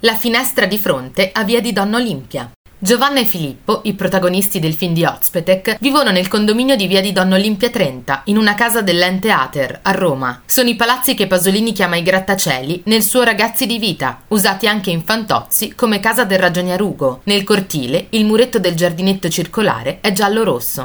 La finestra di fronte a via di Donna Olimpia. Giovanna e Filippo, i protagonisti del film di Ozpetek, vivono nel condominio di via di Donna Olimpia 30, in una casa dell'ente Ater, a Roma. Sono i palazzi che Pasolini chiama i grattacieli nel suo Ragazzi di vita, usati anche in Fantozzi come casa del ragionier Ugo. Nel cortile, il muretto del giardinetto circolare è giallo-rosso.